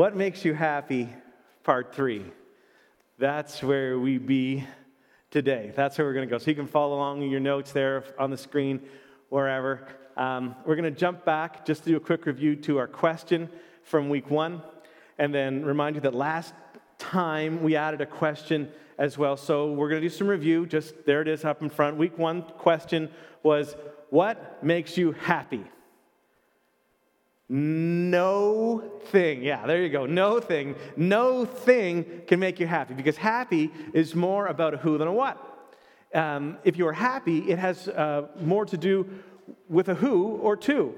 What makes you happy? Part three. That's where we be today. That's where we're going to go. So you can follow along in your notes there on the screen, wherever. Um, we're going to jump back just to do a quick review to our question from week one, and then remind you that last time we added a question as well. So we're going to do some review. Just there it is up in front. Week one question was, What makes you happy? No thing. Yeah, there you go. No thing. No thing can make you happy because happy is more about a who than a what. Um, if you're happy, it has uh, more to do with a who or two.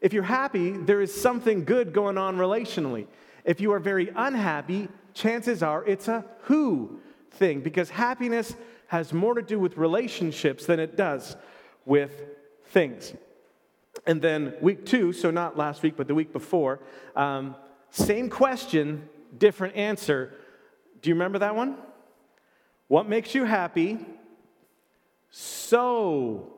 If you're happy, there is something good going on relationally. If you are very unhappy, chances are it's a who thing because happiness has more to do with relationships than it does with things. And then week two, so not last week, but the week before, um, same question, different answer. Do you remember that one? What makes you happy? Sowing.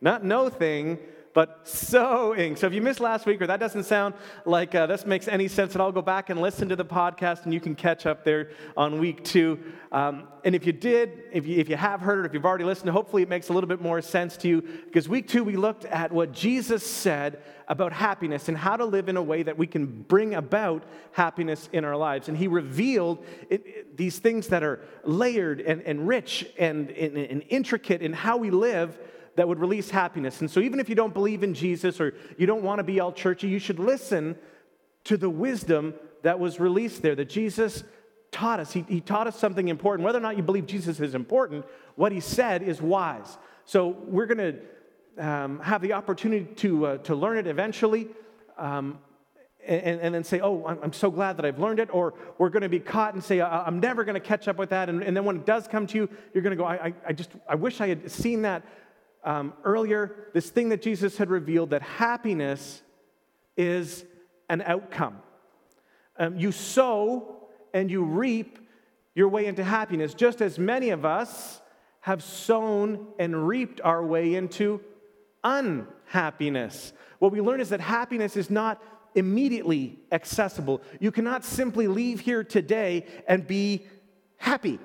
Not no thing, but sowing. So if you missed last week or that doesn't sound like uh, this makes any sense at all, go back and listen to the podcast and you can catch up there on week two. Um, and if you did, if you, if you have heard it, if you've already listened, hopefully it makes a little bit more sense to you because week two we looked at what Jesus said about happiness and how to live in a way that we can bring about happiness in our lives. And he revealed it, it, these things that are layered and, and rich and, and, and intricate in how we live that would release happiness. And so, even if you don't believe in Jesus or you don't want to be all churchy, you should listen to the wisdom that was released there, that Jesus taught us. He, he taught us something important. Whether or not you believe Jesus is important, what he said is wise. So, we're going to um, have the opportunity to, uh, to learn it eventually. Um, and, and, then say, Oh, I'm, so glad that I've learned it. Or we're going to be caught and say, I'm never going to catch up with that. And, and, then when it does come to you, you're going to go, I, I, I just, I wish I had seen that um, earlier, this thing that Jesus had revealed that happiness is an outcome. Um, you sow and you reap your way into happiness, just as many of us have sown and reaped our way into unhappiness. What we learn is that happiness is not immediately accessible. You cannot simply leave here today and be happy.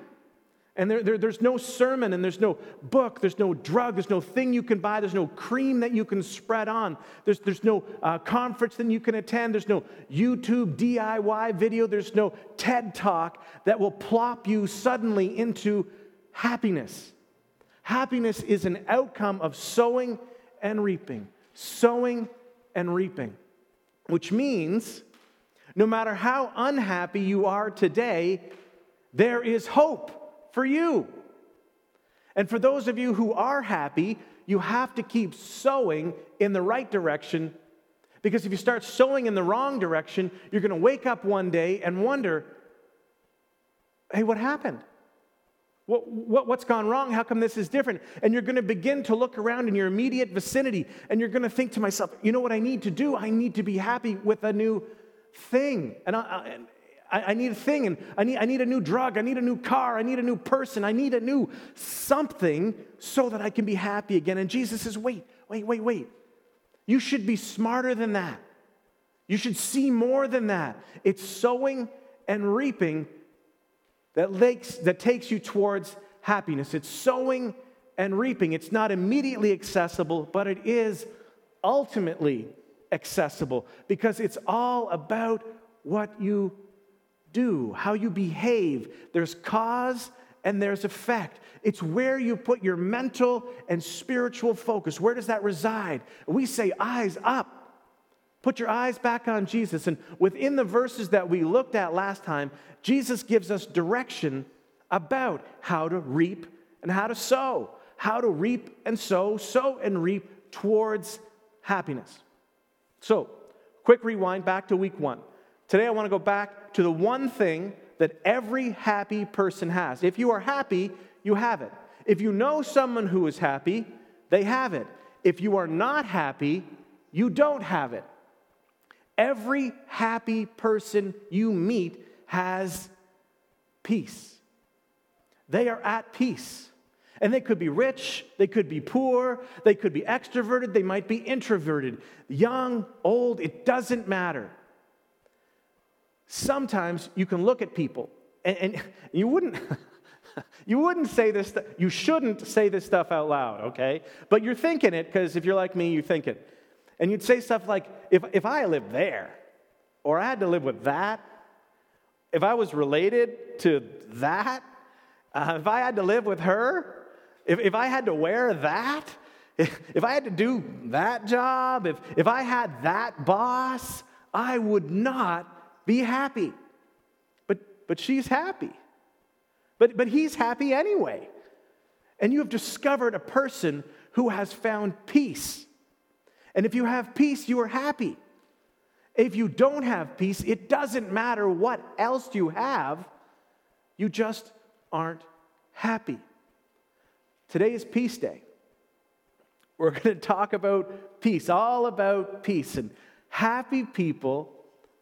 And there, there, there's no sermon, and there's no book, there's no drug, there's no thing you can buy, there's no cream that you can spread on, there's, there's no uh, conference that you can attend, there's no YouTube DIY video, there's no TED talk that will plop you suddenly into happiness. Happiness is an outcome of sowing and reaping, sowing and reaping, which means no matter how unhappy you are today, there is hope for you. And for those of you who are happy, you have to keep sowing in the right direction because if you start sowing in the wrong direction, you're going to wake up one day and wonder, hey, what happened? What, what, what's gone wrong? How come this is different? And you're going to begin to look around in your immediate vicinity and you're going to think to myself, you know what I need to do? I need to be happy with a new thing. And, I, I, I, need a thing, and I need, I need a new drug, I need a new car, I need a new person, I need a new something so that I can be happy again. And Jesus says, wait, wait, wait, wait. You should be smarter than that. You should see more than that. It's sowing and reaping that, lakes, that takes you towards happiness. It's sowing and reaping. It's not immediately accessible, but it is ultimately accessible because it's all about what you do, how you behave. There's cause and there's effect. It's where you put your mental and spiritual focus. Where does that reside? We say, eyes up. Put your eyes back on Jesus. And within the verses that we looked at last time, Jesus gives us direction about how to reap and how to sow. How to reap and sow, sow and reap towards happiness. So, quick rewind back to week one. Today, I want to go back to the one thing that every happy person has. If you are happy, you have it. If you know someone who is happy, they have it. If you are not happy, you don't have it. Every happy person you meet has peace. They are at peace. And they could be rich, they could be poor, they could be extroverted, they might be introverted, young, old, it doesn't matter. Sometimes you can look at people and, and you wouldn't. you wouldn't say this, you shouldn't say this stuff out loud, okay? But you're thinking it because if you're like me, you think it. And you'd say stuff like, if, if I lived there, or I had to live with that, if I was related to that, uh, if I had to live with her, if, if I had to wear that, if, if I had to do that job, if, if I had that boss, I would not be happy. But, but she's happy. But, but he's happy anyway. And you have discovered a person who has found peace. And if you have peace, you are happy. If you don't have peace, it doesn't matter what else you have, you just aren't happy. Today is Peace Day. We're going to talk about peace, all about peace. And happy people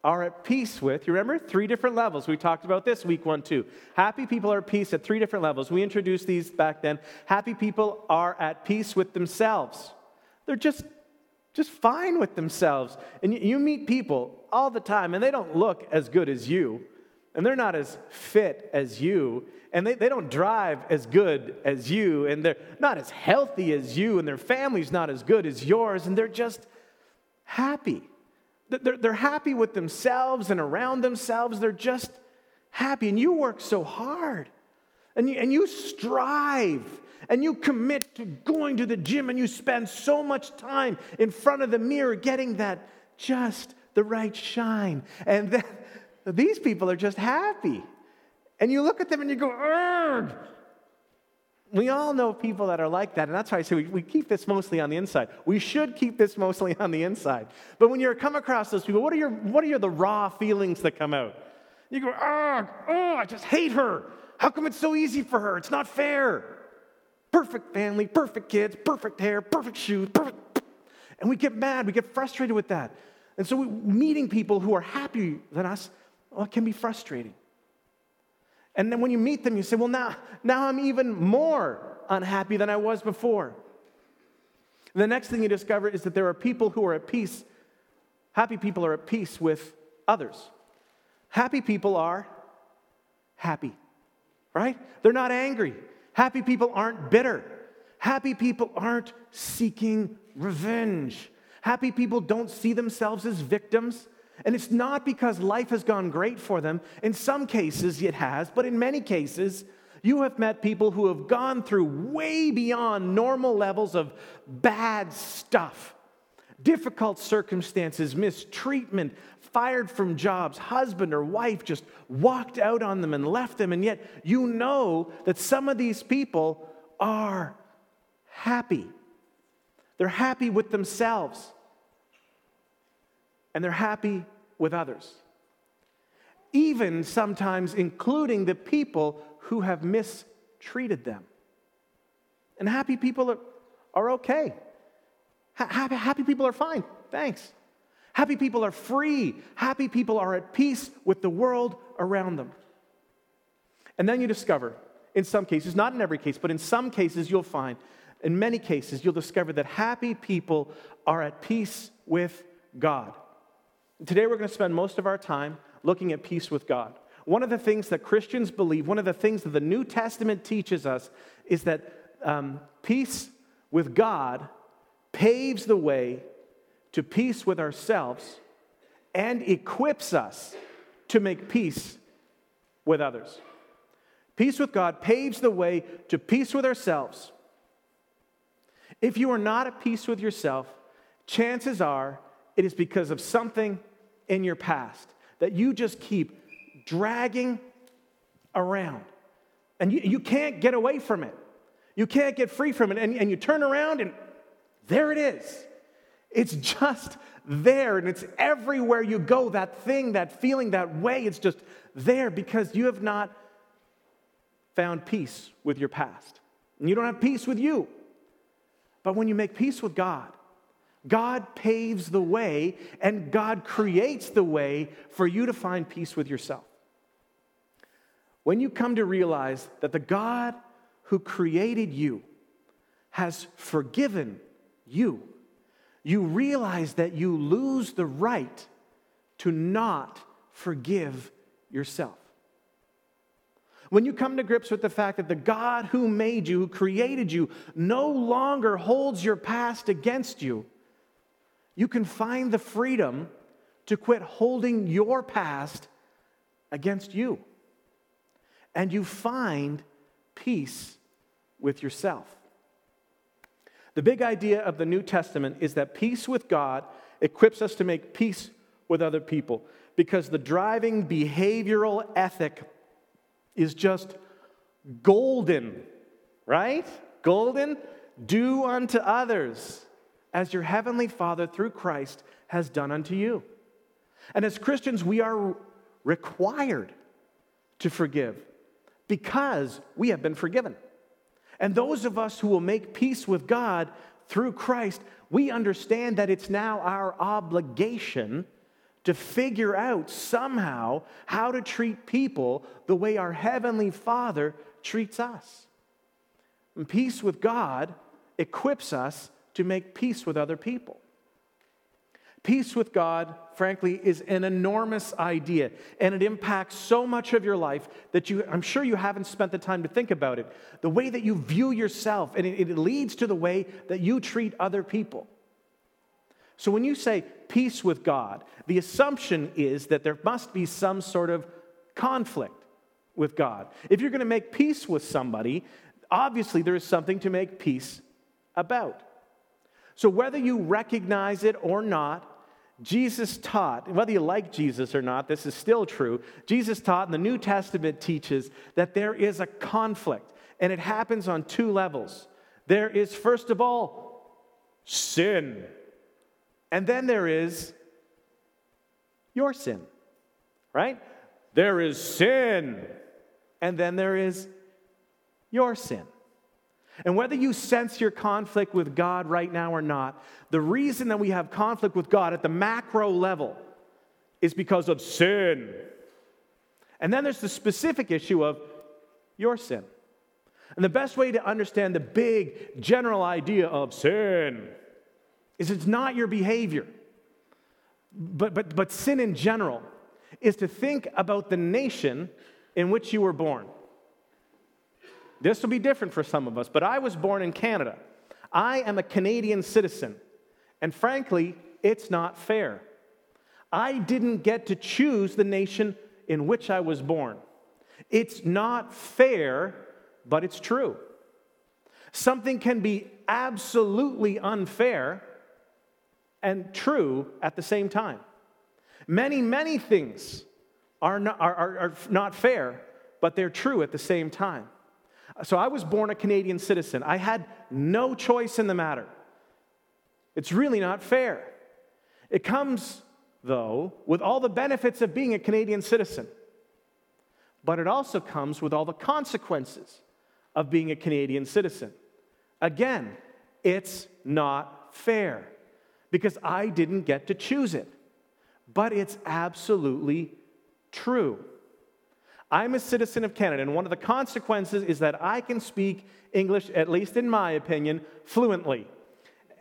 are at peace with, you remember? Three different levels. We talked about this week one, too. Happy people are at peace at three different levels. We introduced these back then. Happy people are at peace with themselves. They're just, just fine with themselves. And you, you meet people all the time, and they don't look as good as you, and they're not as fit as you, and they, they don't drive as good as you, and they're not as healthy as you, and their family's not as good as yours, and they're just happy. They're, they're happy with themselves and around themselves. They're just happy. And you work so hard. And you, and you strive and you commit to going to the gym and you spend so much time in front of the mirror getting that just the right shine. And these people are just happy. And you look at them and you go, Ugh! We all know people that are like that, and that's why I say we, we, keep this mostly on the inside. We should keep this mostly on the inside. But when you come across those people, what are your what are your the raw feelings that come out? You go, oh, oh, I just hate her. How come it's so easy for her? It's not fair. Perfect family, perfect kids, perfect hair, perfect shoes, perfect. And we get mad, we get frustrated with that. And so we, meeting people who are happier than us, well, can be frustrating. And then when you meet them, you say, Well, now, now I'm even more unhappy than I was before. the next thing you discover is that there are people who are at peace. Happy people are at peace with others. Happy people are happy, right? They're not angry. Happy people aren't bitter. Happy people aren't seeking revenge. Happy people don't see themselves as victims. And it's not because life has gone great for them. In some cases, it has, but in many cases, you have met people who have gone through way beyond normal levels of bad stuff difficult circumstances, mistreatment, fired from jobs, husband or wife just walked out on them and left them. And yet, you know that some of these people are happy. They're happy with themselves and they're happy with others. Even sometimes including the people who have mistreated them. And happy people are, are okay. happy, happy people are fine. Thanks. Happy people are free. Happy people are at peace with the world around them. And then you discover, in some cases, not in every case, but in some cases, you'll find, in many cases, you'll discover that happy people are at peace with God. Today, we're going to spend most of our time looking at peace with God. One of the things that Christians believe, one of the things that the New Testament teaches us, is that um, peace with God paves the way to peace with ourselves and equips us to make peace with others. Peace with God paves the way to peace with ourselves. If you are not at peace with yourself, chances are it is because of something in your past that you just keep dragging around. And you, you can't get away from it. You can't get free from it. And, and you turn around and there it is. It's just there and it's everywhere you go. That thing, that feeling, that way, it's just there because you have not found peace with your past. And you don't have peace with you. But when you make peace with God, God paves the way and God creates the way for you to find peace with yourself. When you come to realize that the God who created you has forgiven you, you realize that you lose the right to not forgive yourself. When you come to grips with the fact that the God who made you, who created you, no longer holds your past against you, you can find the freedom to quit holding your past against you. And you find peace with yourself. The big idea of the New Testament is that peace with God equips us to make peace with other people because the driving behavioral ethic is just golden, right? Golden. Do unto others as your heavenly Father through Christ has done unto you. And as Christians, we are required to forgive because we have been forgiven. And those of us who will make peace with God through Christ, we understand that it's now our obligation to figure out somehow how to treat people the way our Heavenly Father treats us. And peace with God equips us to make peace with other people. Peace with God, frankly, is an enormous idea, and it impacts so much of your life that you, I'm sure you haven't spent the time to think about it. The way that you view yourself, and it, it leads to the way that you treat other people. So when you say peace with God, the assumption is that there must be some sort of conflict with God. If you're going to make peace with somebody, obviously there is something to make peace about. So, whether you recognize it or not, Jesus taught, whether you like Jesus or not, this is still true. Jesus taught, and the New Testament teaches that there is a conflict, and it happens on two levels. There is, first of all, sin, and then there is your sin, right? There is sin, and then there is your sin. And whether you sense your conflict with God right now or not, the reason that we have conflict with God at the macro level is because of sin. And then there's the specific issue of your sin. And the best way to understand the big general idea of sin is it's not your behavior, but, but, but sin in general is to think about the nation in which you were born. This will be different for some of us, but I was born in Canada. I am a Canadian citizen, and frankly, it's not fair. I didn't get to choose the nation in which I was born. It's not fair, but it's true. Something can be absolutely unfair and true at the same time. Many, many things are not, are, are, are not fair, but they're true at the same time. So I was born a Canadian citizen. I had no choice in the matter. It's really not fair. It comes, though, with all the benefits of being a Canadian citizen, but it also comes with all the consequences of being a Canadian citizen. Again, it's not fair because I didn't get to choose it, but it's absolutely true. I'm a citizen of Canada, and one of the consequences is that I can speak English, at least in my opinion, fluently,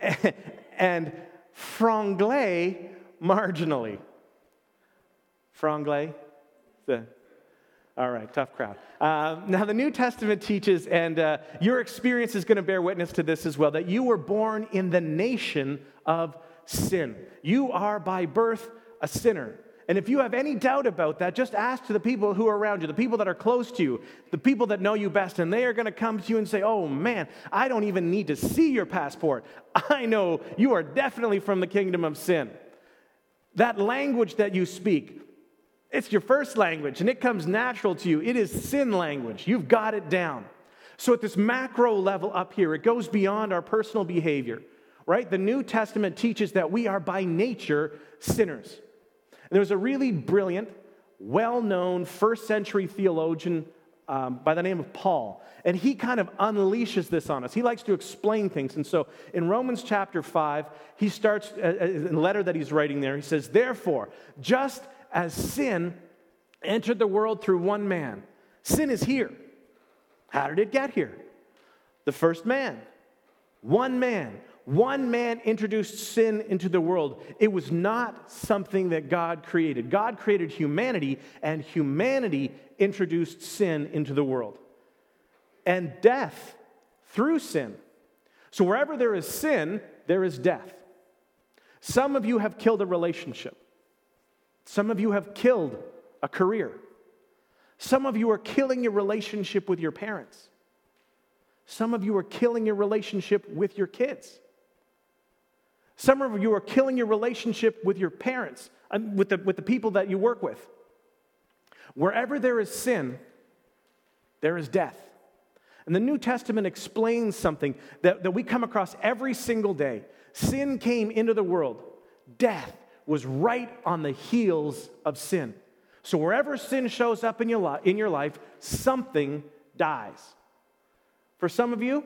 and franglais marginally. Franglais? The, all right, tough crowd. Uh, now, the New Testament teaches, and uh, your experience is going to bear witness to this as well, that you were born in the nation of sin. You are by birth a sinner. And if you have any doubt about that, just ask to the people who are around you, the people that are close to you, the people that know you best, and they are going to come to you and say, Oh man, I don't even need to see your passport. I know you are definitely from the kingdom of sin. That language that you speak, it's your first language and it comes natural to you. It is sin language. You've got it down. So, at this macro level up here, it goes beyond our personal behavior, right? The New Testament teaches that we are by nature sinners. And there was a really brilliant, well known first century theologian um, by the name of Paul. And he kind of unleashes this on us. He likes to explain things. And so in Romans chapter 5, he starts uh, uh, in a letter that he's writing there. He says, Therefore, just as sin entered the world through one man, sin is here. How did it get here? The first man. One man one man introduced sin into the world. It was not something that God created. God created humanity, and humanity introduced sin into the world. And death through sin. So wherever there is sin, there is death. Some of you have killed a relationship. Some of you have killed a career. Some of you are killing your relationship with your parents. Some of you are killing your relationship with your kids. Some of you are killing your relationship with your parents, uh, with the, with the people that you work with. Wherever there is sin, there is death. And the New Testament explains something that, that we come across every single day. Sin came into the world, death was right on the heels of sin. So wherever sin shows up in your, li- in your life, something dies. For some of you,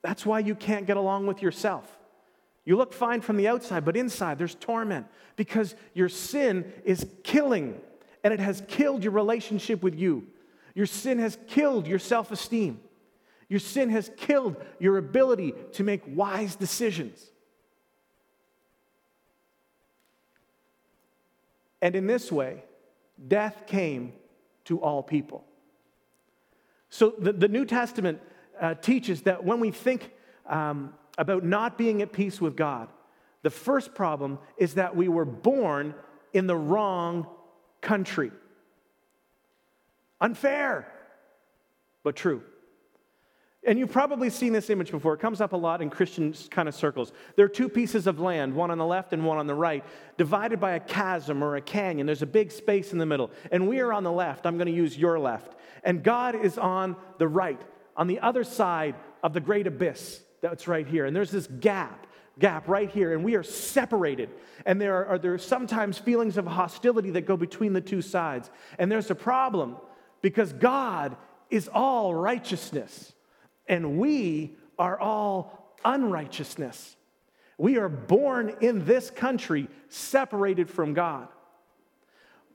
that's why you can't get along with yourself. You look fine from the outside, but inside there's torment because your sin is killing and it has killed your relationship with you. Your sin has killed your self esteem. Your sin has killed your ability to make wise decisions. And in this way, death came to all people. So the, the New Testament uh, teaches that when we think um, about not being at peace with God, the first problem is that we were born in the wrong country. Unfair, but true. And you've probably seen this image before. It comes up a lot in Christian kind of circles. There are two pieces of land, one on the left and one on the right, divided by a chasm or a canyon. There's a big space in the middle. And we are on the left. I'm going to use your left. And God is on the right, on the other side of the great abyss that's right here. And there's this gap gap right here, and we are separated. And there are, are there sometimes feelings of hostility that go between the two sides. And there's a problem because God is all righteousness and we are all unrighteousness. We are born in this country separated from God.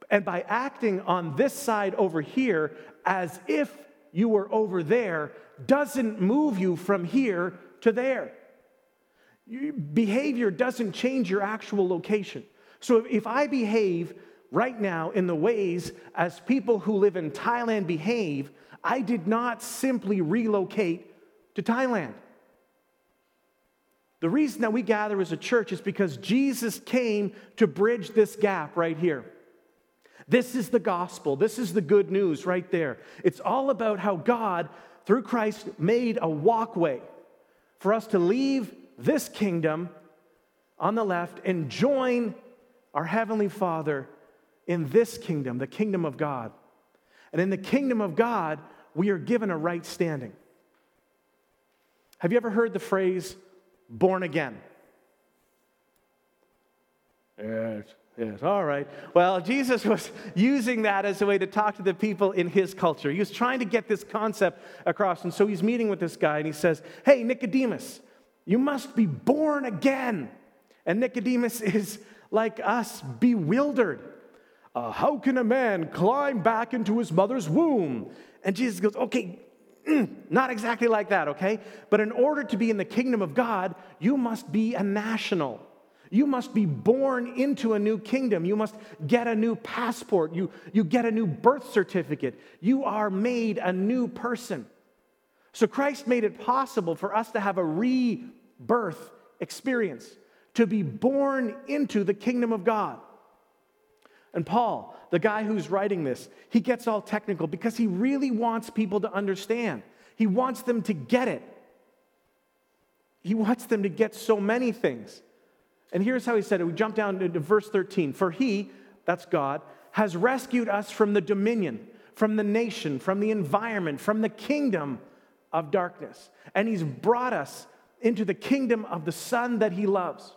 And by acting on this side over here as if you were over there doesn't move you from here to there. Behavior doesn't change your actual location. So if I behave right now in the ways as people who live in Thailand behave, I did not simply relocate to Thailand. The reason that we gather as a church is because Jesus came to bridge this gap right here. This is the gospel. This is the good news right there. It's all about how God, through Christ, made a walkway for us to leave this kingdom on the left and join our Heavenly Father in this kingdom, the kingdom of God. And in the kingdom of God, we are given a right standing. Have you ever heard the phrase born again? Yes, yes, all right. Well, Jesus was using that as a way to talk to the people in his culture. He was trying to get this concept across. And so he's meeting with this guy and he says, Hey, Nicodemus, you must be born again. And Nicodemus is like us, bewildered. Uh, how can a man climb back into his mother's womb? And Jesus goes, Okay, mm, not exactly like that, okay? But in order to be in the kingdom of God, you must be a national. You must be born into a new kingdom. You must get a new passport. You, you get a new birth certificate. You are made a new person. So Christ made it possible for us to have a rebirth experience, to be born into the kingdom of God. And Paul, the guy who's writing this, he gets all technical because he really wants people to understand. He wants them to get it. He wants them to get so many things. And here's how he said it. We jump down to verse 13. For he, that's God, has rescued us from the dominion, from the nation, from the environment, from the kingdom of darkness. And he's brought us into the kingdom of the Son that he loves.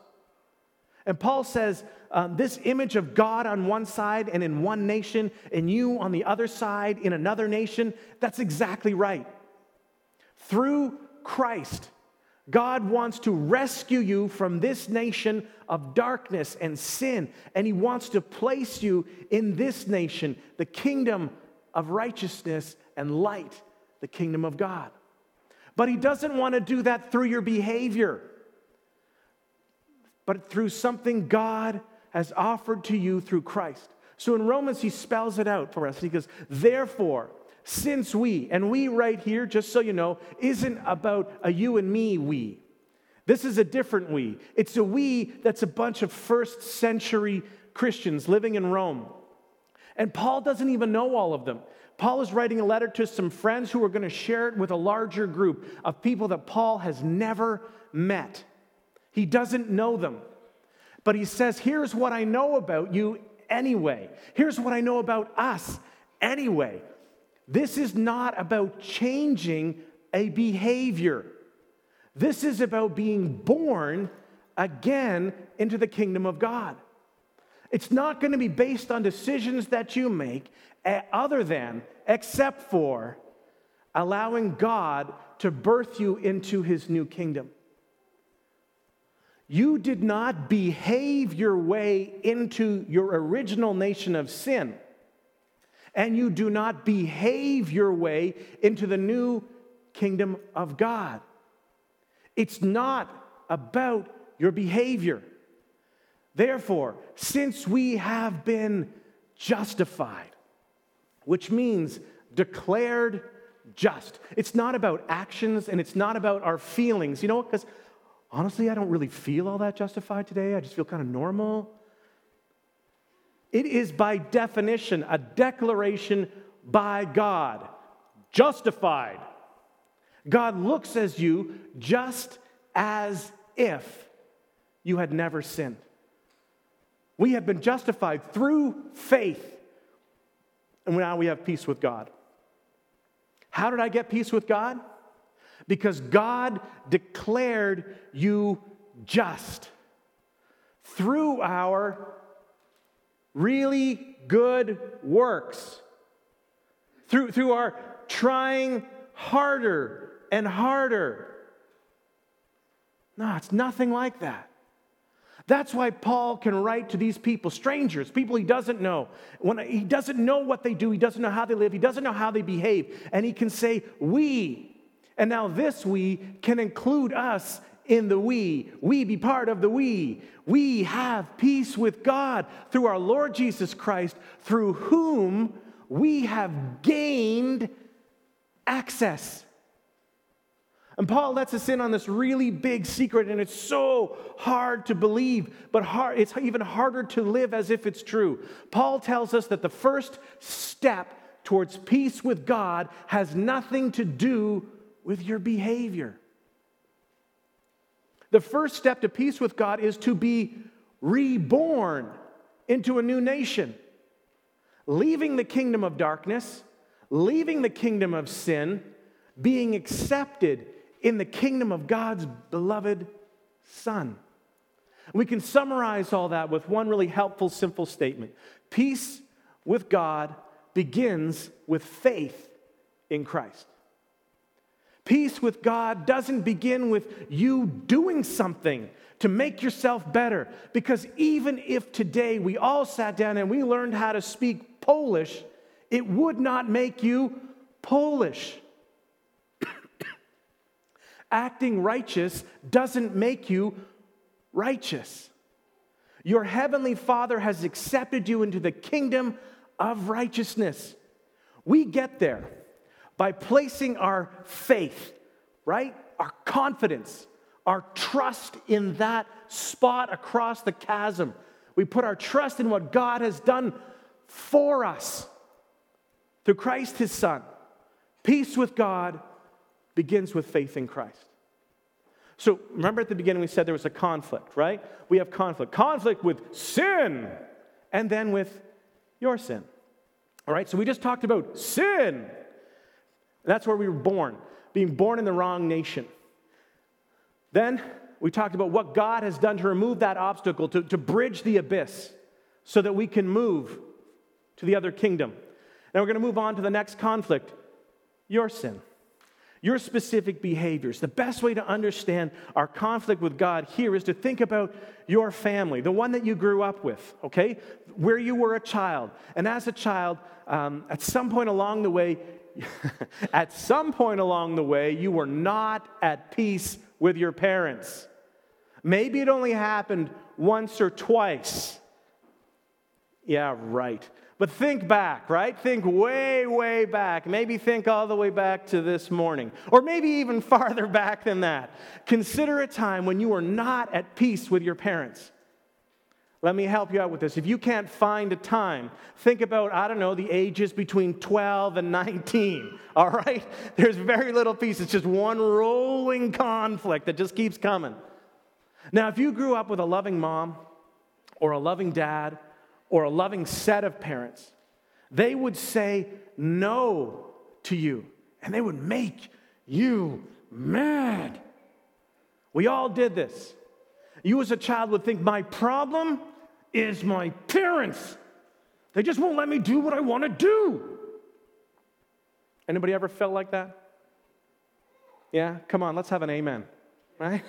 And Paul says um, this image of God on one side and in one nation, and you on the other side in another nation, that's exactly right. Through Christ, God wants to rescue you from this nation of darkness and sin, and He wants to place you in this nation, the kingdom of righteousness and light, the kingdom of God. But He doesn't want to do that through your behavior. but through something God has offered to you through Christ. So in Romans, he spells it out for us. He goes, Therefore, since we, and we right here, just so you know, isn't about a you and me we. This is a different we. It's a we that's a bunch of first century Christians living in Rome. And Paul doesn't even know all of them. Paul is writing a letter to some friends who are going to share it with a larger group of people that Paul has never met. He doesn't know them. But he says, Here's what I know about you anyway. Here's what I know about us anyway. This is not about changing a behavior. This is about being born again into the kingdom of God. It's not going to be based on decisions that you make, eh, other than, except for, allowing God to birth you into his new kingdom. You did not behave your way into your original nation of sin, and you do not behave your way into the new kingdom of God. It's not about your behavior. Therefore, since we have been justified, which means declared just, it's not about actions and it's not about our feelings. You know, because honestly, I don't really feel all that justified today. I just feel kind of normal. It is by definition a declaration by God, justified. God looks as you just as if you had never sinned. We have been justified through faith, and now we have peace with God. How did I get peace with God? Because God declared you just through our really good works, through, through our trying harder and harder. No, it's nothing like that. That's why Paul can write to these people, strangers, people he doesn't know. When he doesn't know what they do, he doesn't know how they live, he doesn't know how they behave, and he can say, "We." And now this we can include us in the we. We be part of the we. We have peace with God through our Lord Jesus Christ, through whom we have gained access. And Paul lets us in on this really big secret, and it's so hard to believe, but hard, it's even harder to live as if it's true. Paul tells us that the first step towards peace with God has nothing to do with your behavior. The first step to peace with God is to be reborn into a new nation, leaving the kingdom of darkness, leaving the kingdom of sin, being accepted in the kingdom of God's beloved Son. We can summarize all that with one really helpful, simple statement Peace with God begins with faith in Christ. Peace with God doesn't begin with you doing something to make yourself better. Because even if today we all sat down and we learned how to speak Polish, it would not make you Polish. Acting righteous doesn't make you righteous. Your heavenly Father has accepted you into the kingdom of righteousness. We get there by placing our faith, right? Our confidence, our trust in that spot across the chasm. We put our trust in what God has done for us through Christ his Son. Peace with God begins with faith in Christ. So remember at the beginning we said there was a conflict, right? We have conflict. Conflict with sin and then with your sin. All right, so we just talked about sin. That's where we were born, being born in the wrong nation. Then we talked about what God has done to remove that obstacle, to, to bridge the abyss, so that we can move to the other kingdom. Now we're going to move on to the next conflict your sin your specific behaviors. The best way to understand our conflict with God here is to think about your family, the one that you grew up with, okay? Where you were a child. And as a child, um, at some point along the way, at some point along the way, you were not at peace with your parents. Maybe it only happened once or twice. Yeah, right. But think back, right? Think way, way back. Maybe think all the way back to this morning, or maybe even farther back than that. Consider a time when you were not at peace with your parents. Let me help you out with this. If you can't find a time, think about, I don't know, the ages between 12 and 19, all right? There's very little peace. It's just one rolling conflict that just keeps coming. Now, if you grew up with a loving mom or a loving dad or a loving set of parents, they would say no to you and they would make you mad. We all did this. You, as a child, would think, My problem is my parents. They just won't let me do what I want to do. Anybody ever felt like that? Yeah? Come on, let's have an amen, right?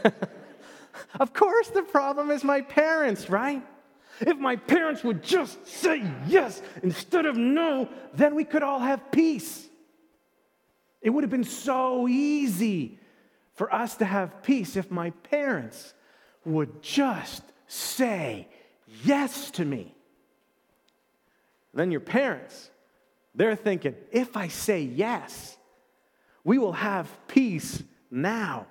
of course, the problem is my parents, right? If my parents would just say yes instead of no, then we could all have peace. It would have been so easy for us to have peace if my parents would just say yes to me. Then your parents, they're thinking, if I say yes, we will have peace now,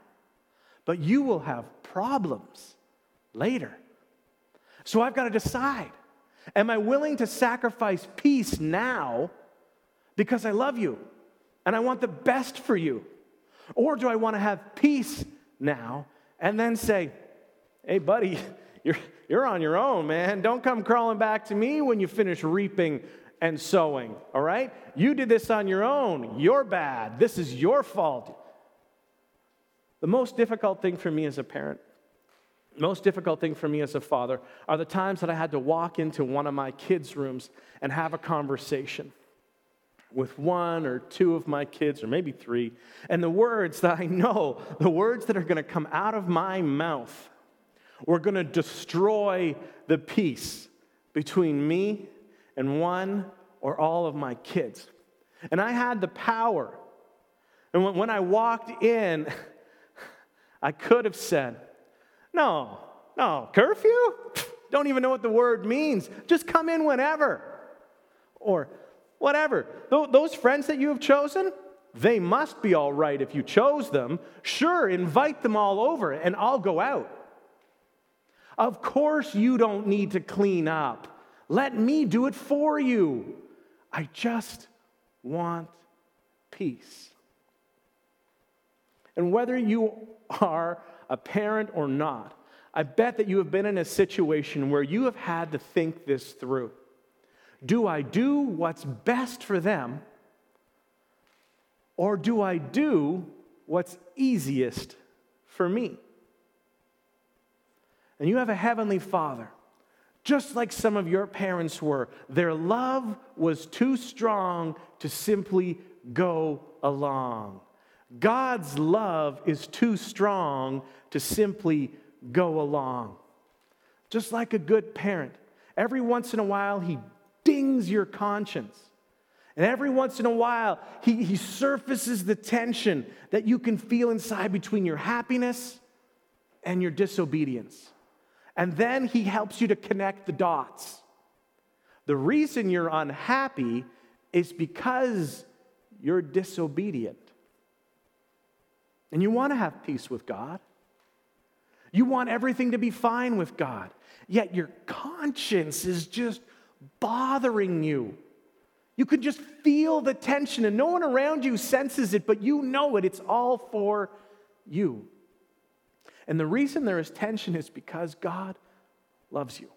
but you will have problems later. So I've got to decide am I willing to sacrifice peace now because I love you and I want the best for you? Or do I want to have peace now and then say, hey, buddy, you're, you're on your own, man. Don't come crawling back to me when you finish reaping and sowing, all right? You did this on your own. You're bad. This is your fault. The most difficult thing for me as a parent, most difficult thing for me as a father, are the times that I had to walk into one of my kids' rooms and have a conversation with one or two of my kids, or maybe three, and the words that I know, the words that are going to come out of my mouth, were going to destroy the peace between me and one or all of my kids. And I had the power. And when I walked in, I could have said, No, no, curfew? Don't even know what the word means. Just come in whenever. Or whatever. Those friends that you have chosen, they must be all right if you chose them. Sure, invite them all over and I'll go out. Of course, you don't need to clean up. Let me do it for you. I just want peace. And whether you are a parent or not, I bet that you have been in a situation where you have had to think this through. Do I do what's best for them, or do I do what's easiest for me? And you have a heavenly Father, just like some of your parents were. Their love was too strong to simply go along. God's love is too strong to simply go along. Just like a good parent, every once in a while, He dings your conscience. And every once in a while, he, he surfaces the tension that you can feel inside between your happiness and your disobedience. And then he helps you to connect the dots. The reason you're unhappy is because you're disobedient. And you want to have peace with God. You want everything to be fine with God. Yet your conscience is just bothering you. You could just feel the tension, and no one around you senses it, but you know it. It's all for you. And the reason there is tension is because God loves you.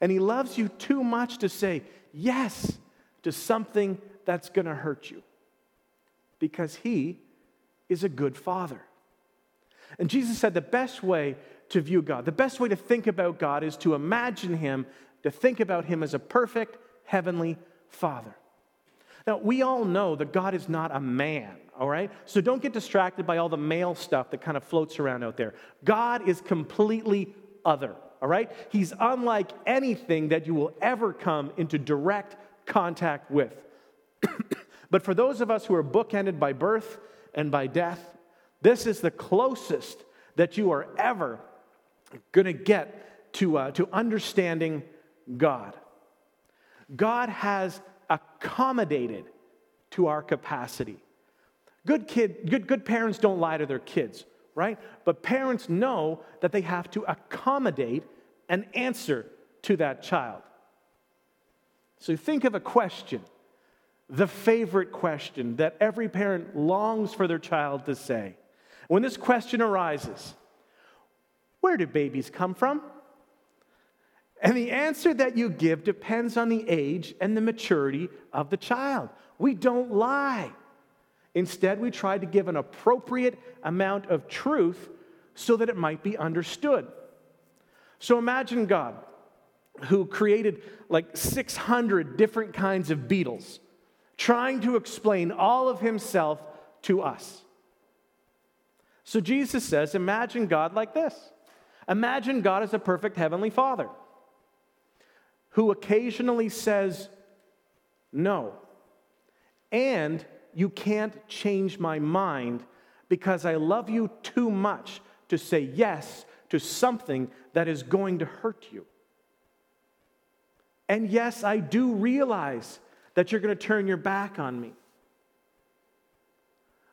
And He loves you too much to say yes to something that's going to hurt you because He is a good Father. And Jesus said the best way to view God, the best way to think about God is to imagine Him to think about him as a perfect heavenly father. Now, we all know that God is not a man, all right? So don't get distracted by all the male stuff that kind of floats around out there. God is completely other, all right? He's unlike anything that you will ever come into direct contact with. but for those of us who are bookended by birth and by death, this is the closest that you are ever going to get to, uh, to understanding God. God has accommodated to our capacity. Good, kid, good, good parents don't lie to their kids, right? But parents know that they have to accommodate an answer to that child. So think of a question, the favorite question that every parent longs for their child to say. When this question arises, where do babies come from? And the answer that you give depends on the age and the maturity of the child. We don't lie. Instead, we try to give an appropriate amount of truth so that it might be understood. So imagine God who created like 600 different kinds of beetles, trying to explain all of himself to us. So Jesus says, Imagine God like this. Imagine God as a perfect heavenly father who occasionally says no. And you can't change my mind because I love you too much to say yes to something that is going to hurt you. And yes, I do realize that you're going to turn your back on me.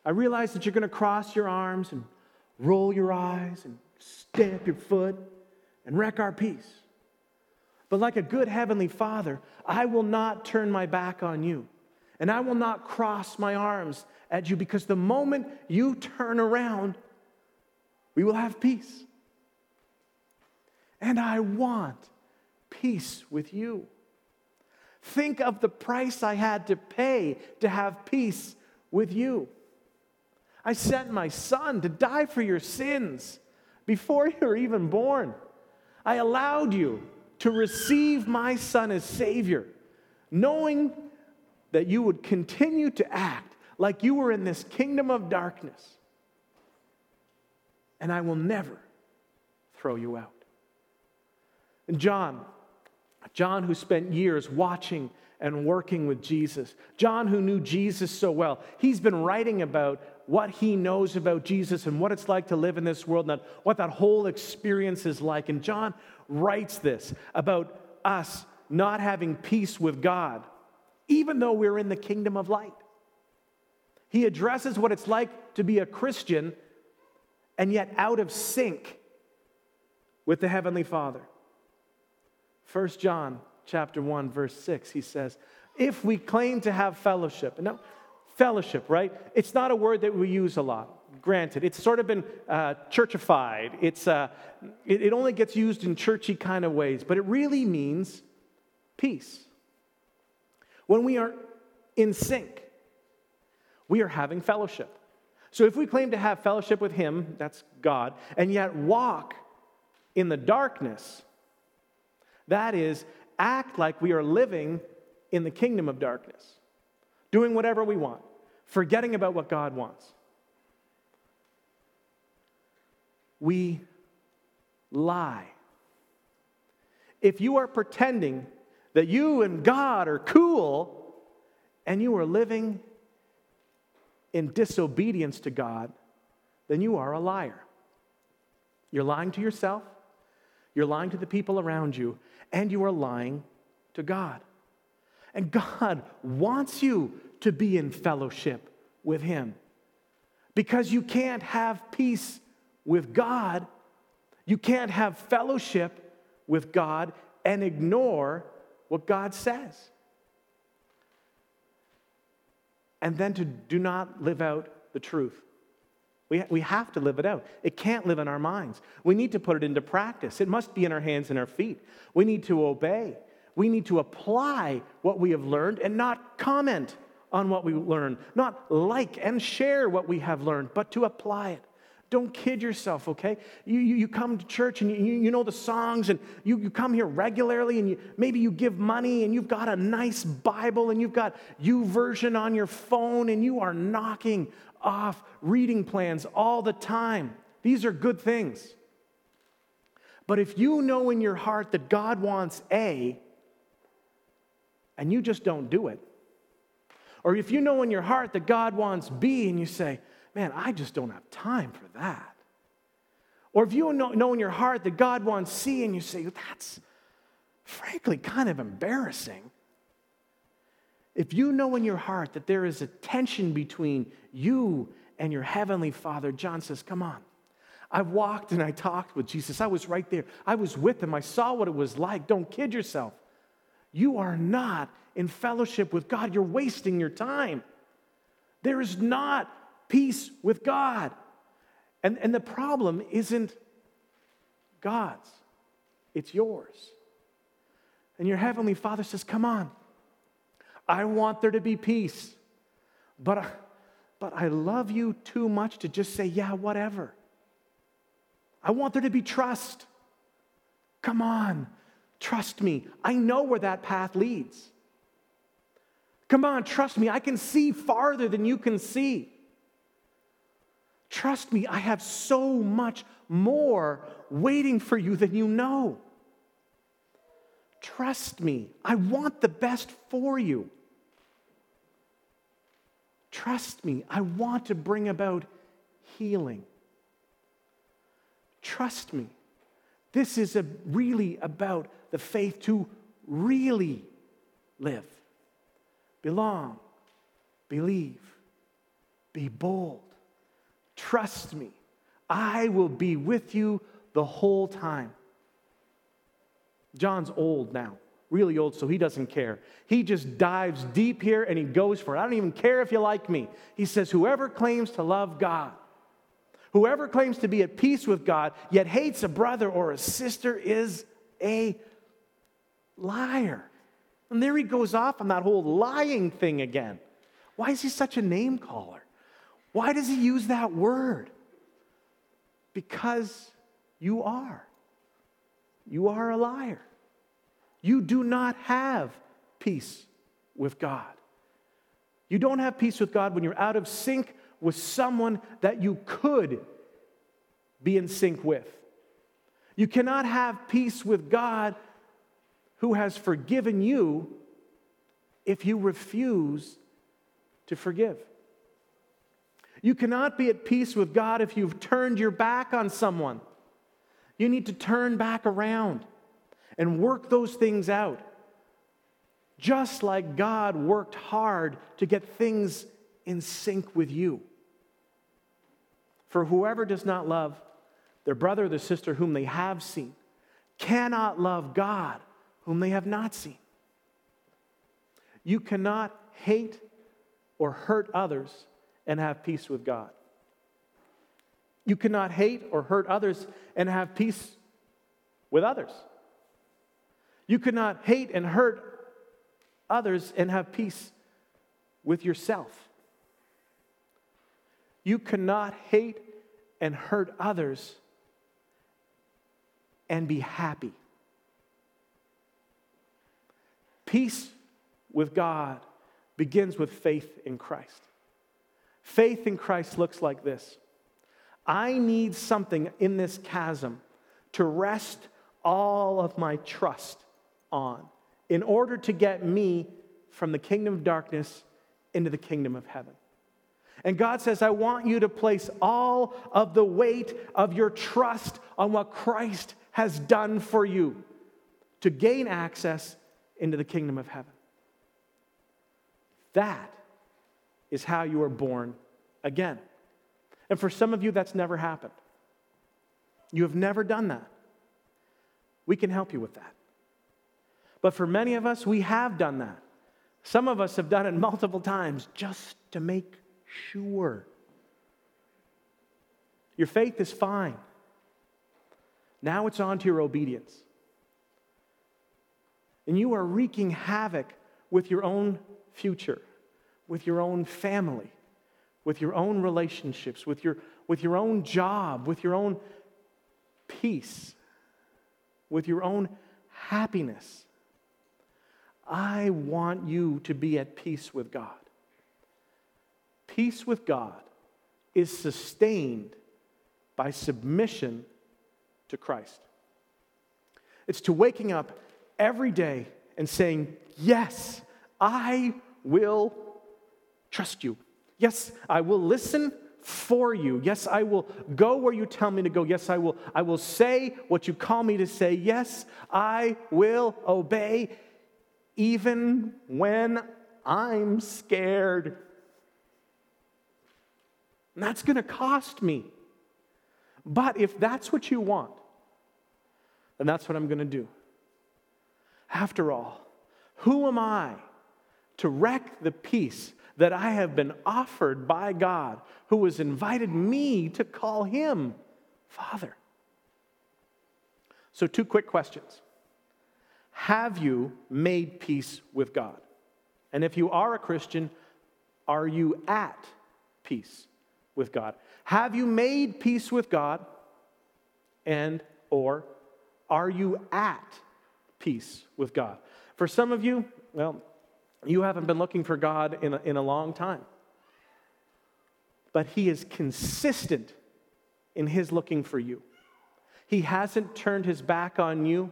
I realize that you're going to cross your arms and roll your eyes and stamp your foot and wreck our peace. But like a good heavenly father, I will not turn my back on you. And I will not cross my arms at you because the moment you turn around, we will have peace. And I want peace with you. Think of the price I had to pay to have peace with you. I sent my son to die for your sins before you were even born. I allowed you to receive my son as Savior, knowing that you would continue to act like you were in this kingdom of darkness. And I will never throw you out. And John, John, who spent years watching and working with Jesus, John, who knew Jesus so well, he's been writing about what he knows about Jesus and what it's like to live in this world and what that whole experience is like. And John writes this about us not having peace with God, even though we're in the kingdom of light. He addresses what it's like to be a Christian and yet out of sync with the Heavenly Father. 1 John chapter 1 verse 6 he says, "If we claim to have fellowship." Now, fellowship, right? It's not a word that we use a lot. Granted, it's sort of been uh, churchified. It's, uh, it, it only gets used in churchy kind of ways, but it really means peace. When we are in sync, we are having fellowship. So if we claim to have fellowship with Him, that's God, and yet walk in the darkness, that is, act like we are living in the kingdom of darkness, doing whatever we want, forgetting about what God wants. We lie. If you are pretending that you and God are cool and you are living in disobedience to God, then you are a liar. You're lying to yourself, you're lying to the people around you, and you are lying to God. And God wants you to be in fellowship with Him because you can't have peace with God, you can't have fellowship with God and ignore what God says. And then to do not live out the truth. We, we have to live it out. It can't live in our minds. We need to put it into practice. It must be in our hands and our feet. We need to obey. We need to apply what we have learned and not comment on what we learn, not like and share what we have learned, but to apply it. Don't kid yourself, okay? You, you, you come to church and you, you know the songs and you, you come here regularly and you, maybe you give money and you've got a nice Bible and you've got YouVersion on your phone and you are knocking off reading plans all the time. These are good things. But if you know in your heart that God wants A and you just don't do it, or if you know in your heart that God wants B and you say, man, I just don't have time for that. Or if you know, in your heart that God wants C and you say, that's frankly kind of embarrassing. If you know in your heart that there is a tension between you and your heavenly Father, John says, come on. I walked and I talked with Jesus. I was right there. I was with him. I saw what it was like. Don't kid yourself. You are not in fellowship with God. You're wasting your time. There is not peace with God. And, and the problem isn't God's, it's yours. And your Heavenly Father says, Come on, I want there to be peace, but, but I love you too much to just say, Yeah, whatever. I want there to be trust. Come on, trust me. I know where that path leads. Come on, trust me. I can see farther than you can see. Trust me, I have so much more waiting for you than you know. Trust me, I want the best for you. Trust me, I want to bring about healing. Trust me, this is a, really about the faith to really live, belong, believe, be bold. Trust me, I will be with you the whole time. John's old now, really old, so he doesn't care. He just dives deep here and he goes for it. I don't even care if you like me. He says, Whoever claims to love God, whoever claims to be at peace with God, yet hates a brother or a sister is a liar. And there he goes off on that whole lying thing again. Why is he such a name caller? Why does he use that word? Because you are. You are a liar. You do not have peace with God. You don't have peace with God when you're out of sync with someone that you could be in sync with. You cannot have peace with God who has forgiven you if you refuse to forgive. You cannot be at peace with God if you've turned your back on someone. You need to turn back around and work those things out. Just like God worked hard to get things in sync with you. For whoever does not love their brother or their sister whom they have seen cannot love God whom they have not seen. You cannot hate or hurt others and have peace with God. You cannot hate or hurt others and have peace with others. You cannot hate and hurt others and have peace with yourself. You cannot hate and hurt others and be happy. Peace with God begins with faith in Christ. Faith in Christ looks like this I need something in this chasm to rest all of my trust on in order to get me from the kingdom of darkness into the kingdom of heaven. And God says, I want you to place all of the weight of your trust on what Christ has done for you to gain access into the kingdom of heaven. That is how you are born again. And for some of you, that's never happened. You have never done that. We can help you with that. But for many of us, we have done that. Some of us have done it multiple times just to make sure. Your faith is fine. Now it's on to your obedience. And you are wreaking havoc with your own future with your own family, with your own relationships, with your, with your own job, with your own peace, with your own happiness. I want you to be at peace with God. Peace with God is sustained by submission to Christ. It's to waking up every day and saying, Yes, I will trust you. Yes, I will listen for you. Yes, I will go where you tell me to go. Yes, I will I will say what you call me to say. Yes, I will obey even when I'm scared. And that's going to cost me. But if that's what you want, then that's what I'm going to do. After all, who am I to wreck the peace that I have been offered by God, who has invited me to call him Father? So, two quick questions. Have you made peace with God? And if you are a Christian, are you at peace with God? Have you made peace with God? And or are you at peace with God? For some of you, well, you haven't been looking for God in a, in a long time. But He is consistent in His looking for you. He hasn't turned His back on you.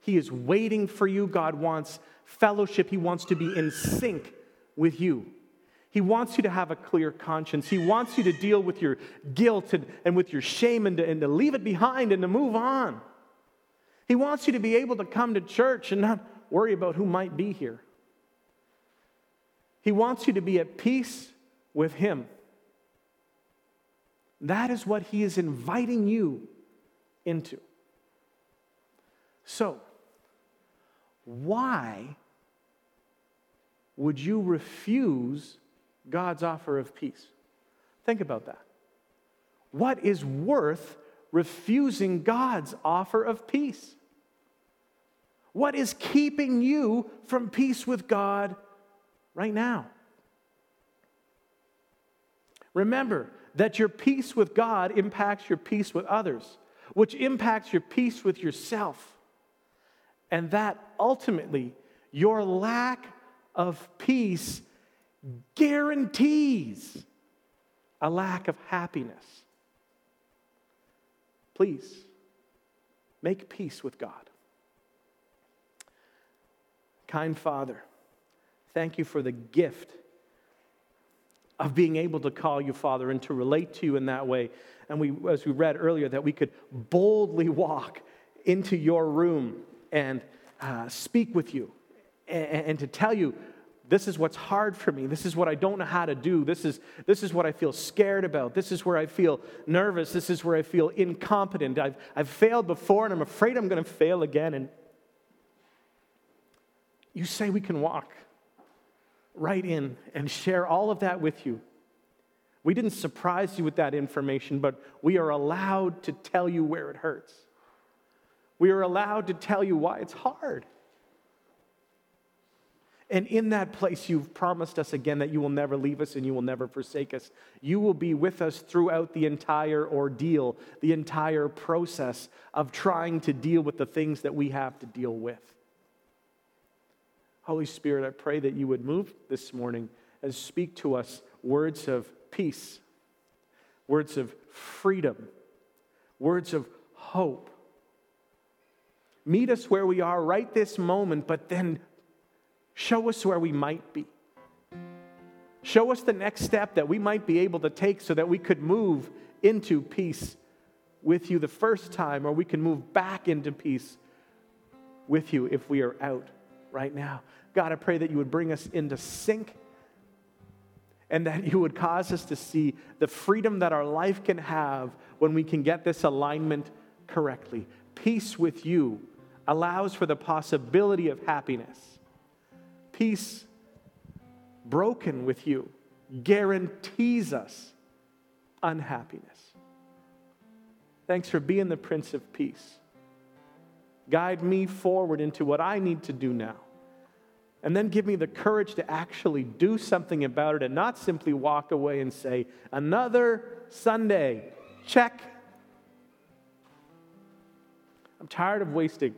He is waiting for you. God wants fellowship, He wants to be in sync with you. He wants you to have a clear conscience. He wants you to deal with your guilt and, and with your shame and to, and to leave it behind and to move on. He wants you to be able to come to church and not worry about who might be here. He wants you to be at peace with Him. That is what He is inviting you into. So, why would you refuse God's offer of peace? Think about that. What is worth refusing God's offer of peace? What is keeping you from peace with God right now? Remember that your peace with God impacts your peace with others, which impacts your peace with yourself. And that ultimately, your lack of peace guarantees a lack of happiness. Please make peace with God. Kind Father, thank you for the gift of being able to call you Father and to relate to you in that way. And we, as we read earlier, that we could boldly walk into your room and uh, speak with you and, and to tell you this is what's hard for me. This is what I don't know how to do. This is, this is what I feel scared about. This is where I feel nervous. This is where I feel incompetent. I've, I've failed before and I'm afraid I'm going to fail again. And you say we can walk right in and share all of that with you. We didn't surprise you with that information, but we are allowed to tell you where it hurts. We are allowed to tell you why it's hard. And in that place, you've promised us again that you will never leave us and you will never forsake us. You will be with us throughout the entire ordeal, the entire process of trying to deal with the things that we have to deal with. Holy Spirit, I pray that you would move this morning and speak to us words of peace, words of freedom, words of hope. Meet us where we are right this moment, but then Show us where we might be. Show us the next step that we might be able to take so that we could move into peace with you the first time, or we can move back into peace with you if we are out right now. God, I pray that you would bring us into sync and that you would cause us to see the freedom that our life can have when we can get this alignment correctly. Peace with you allows for the possibility of happiness peace broken with you guarantees us unhappiness. Thanks for being the Prince of Peace. Guide me forward into what I need to do now. And then give me the courage to actually do something about it and not simply walk away and say, another Sunday, check. I'm tired of wasting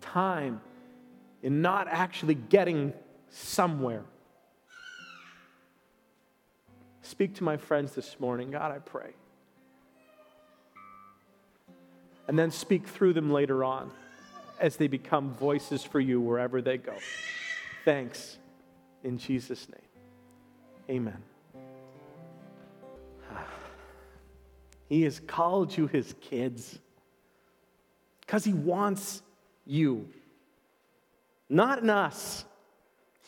time in not actually getting somewhere. Speak to my friends this morning. God, I pray. And then speak through them later on as they become voices for you wherever they go. Thanks in Jesus' name. Amen. He has called you his kids because he wants you. Not in us,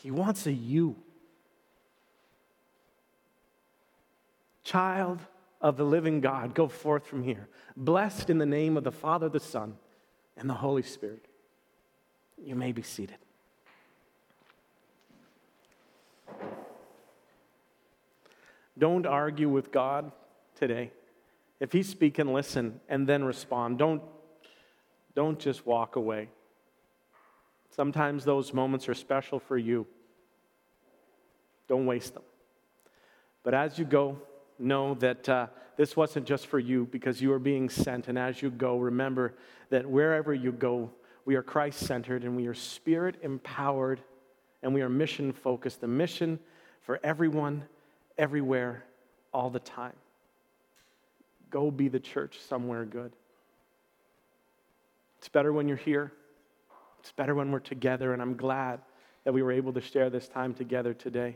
he wants a you. Child of the living God, go forth from here, blessed in the name of the Father, the Son, and the Holy Spirit. You may be seated. Don't argue with God today. If He's speaking, listen and then respond. Don't, don't just walk away. Sometimes those moments are special for you. Don't waste them. But as you go, know that uh, this wasn't just for you because you are being sent. And as you go, remember that wherever you go, we are Christ centered and we are spirit empowered and we are mission focused. The mission for everyone, everywhere, all the time. Go be the church somewhere good. It's better when you're here. It's better when we're together, and I'm glad that we were able to share this time together today.